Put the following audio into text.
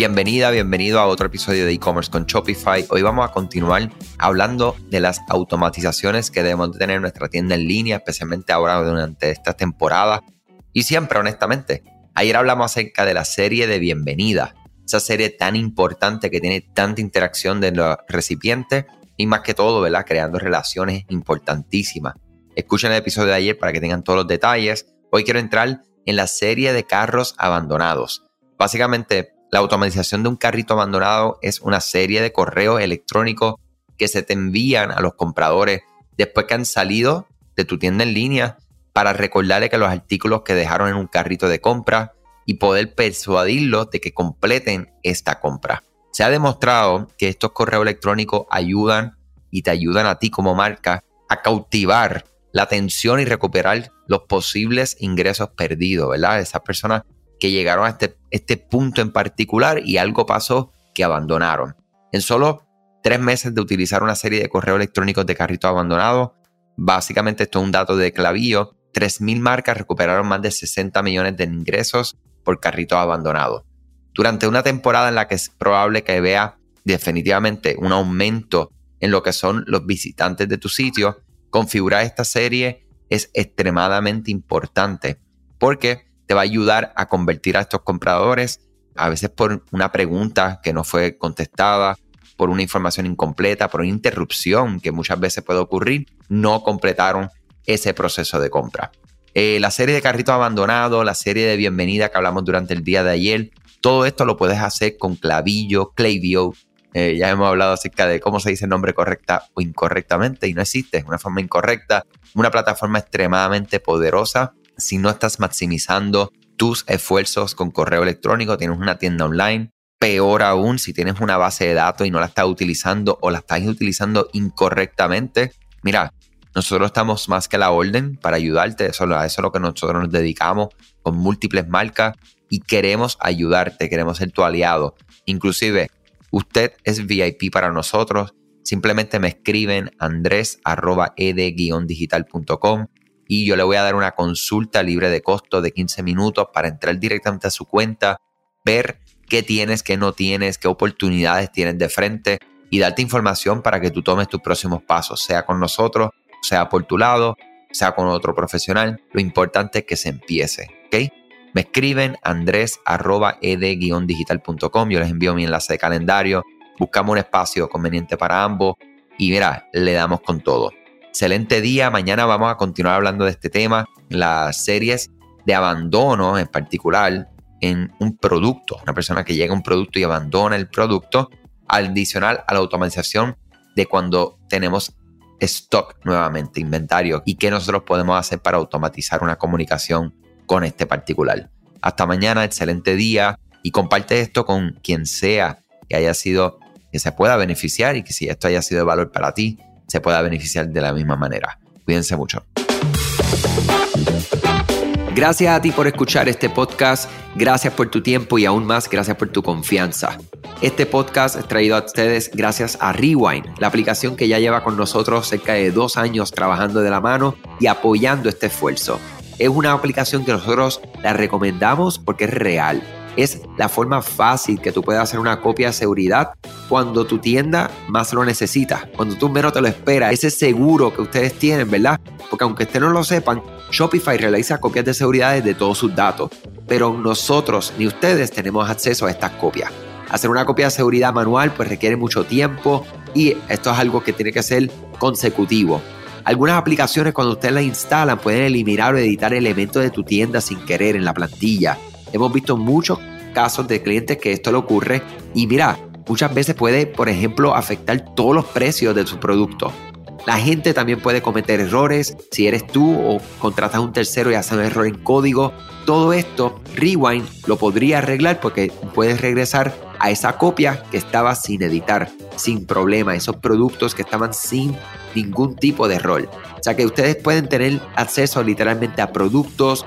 Bienvenida, bienvenido a otro episodio de e-commerce con Shopify. Hoy vamos a continuar hablando de las automatizaciones que debemos tener en nuestra tienda en línea, especialmente ahora durante esta temporada y siempre, honestamente. Ayer hablamos acerca de la serie de bienvenida, esa serie tan importante que tiene tanta interacción de los recipientes y más que todo, ¿verdad? Creando relaciones importantísimas. Escuchen el episodio de ayer para que tengan todos los detalles. Hoy quiero entrar en la serie de carros abandonados. Básicamente, la automatización de un carrito abandonado es una serie de correos electrónicos que se te envían a los compradores después que han salido de tu tienda en línea para recordarle que los artículos que dejaron en un carrito de compra y poder persuadirlos de que completen esta compra. Se ha demostrado que estos correos electrónicos ayudan y te ayudan a ti como marca a cautivar la atención y recuperar los posibles ingresos perdidos, ¿verdad? Esas personas que llegaron a este, este punto en particular y algo pasó que abandonaron. En solo tres meses de utilizar una serie de correos electrónicos de carrito abandonado, básicamente esto es un dato de clavillo, 3.000 marcas recuperaron más de 60 millones de ingresos por carrito abandonado. Durante una temporada en la que es probable que vea definitivamente un aumento en lo que son los visitantes de tu sitio, configurar esta serie es extremadamente importante porque te va a ayudar a convertir a estos compradores, a veces por una pregunta que no fue contestada, por una información incompleta, por una interrupción que muchas veces puede ocurrir, no completaron ese proceso de compra. Eh, la serie de carritos abandonados, la serie de bienvenida que hablamos durante el día de ayer, todo esto lo puedes hacer con Clavillo, Clavio. Eh, ya hemos hablado acerca de cómo se dice el nombre correcta o incorrectamente y no existe, es una forma incorrecta, una plataforma extremadamente poderosa si no estás maximizando tus esfuerzos con correo electrónico, tienes una tienda online. Peor aún, si tienes una base de datos y no la estás utilizando o la estás utilizando incorrectamente. Mira, nosotros estamos más que la orden para ayudarte. Eso, eso es lo que nosotros nos dedicamos con múltiples marcas y queremos ayudarte, queremos ser tu aliado. Inclusive, usted es VIP para nosotros. Simplemente me escriben andres.ed-digital.com y yo le voy a dar una consulta libre de costo de 15 minutos para entrar directamente a su cuenta, ver qué tienes, qué no tienes, qué oportunidades tienes de frente y darte información para que tú tomes tus próximos pasos, sea con nosotros, sea por tu lado, sea con otro profesional. Lo importante es que se empiece, ¿ok? Me escriben andres.ed-digital.com, yo les envío mi enlace de calendario, buscamos un espacio conveniente para ambos y mira, le damos con todo. Excelente día. Mañana vamos a continuar hablando de este tema, las series de abandono en particular en un producto. Una persona que llega a un producto y abandona el producto, adicional a la automatización de cuando tenemos stock nuevamente, inventario, y qué nosotros podemos hacer para automatizar una comunicación con este particular. Hasta mañana, excelente día y comparte esto con quien sea que haya sido, que se pueda beneficiar y que si esto haya sido de valor para ti, se pueda beneficiar de la misma manera. Cuídense mucho. Gracias a ti por escuchar este podcast, gracias por tu tiempo y aún más gracias por tu confianza. Este podcast es traído a ustedes gracias a Rewind, la aplicación que ya lleva con nosotros cerca de dos años trabajando de la mano y apoyando este esfuerzo. Es una aplicación que nosotros la recomendamos porque es real es la forma fácil que tú puedes hacer una copia de seguridad cuando tu tienda más lo necesita, cuando tú menos te lo esperas, ese seguro que ustedes tienen, ¿verdad? Porque aunque ustedes no lo sepan, Shopify realiza copias de seguridad de todos sus datos, pero nosotros ni ustedes tenemos acceso a estas copias. Hacer una copia de seguridad manual pues requiere mucho tiempo y esto es algo que tiene que ser consecutivo. Algunas aplicaciones cuando ustedes las instalan pueden eliminar o editar elementos de tu tienda sin querer en la plantilla. Hemos visto muchos casos de clientes que esto le ocurre y mira, muchas veces puede, por ejemplo, afectar todos los precios de su producto. La gente también puede cometer errores si eres tú o contratas a un tercero y hace un error en código. Todo esto, Rewind lo podría arreglar porque puedes regresar a esa copia que estaba sin editar, sin problema, esos productos que estaban sin ningún tipo de error. O sea que ustedes pueden tener acceso literalmente a productos,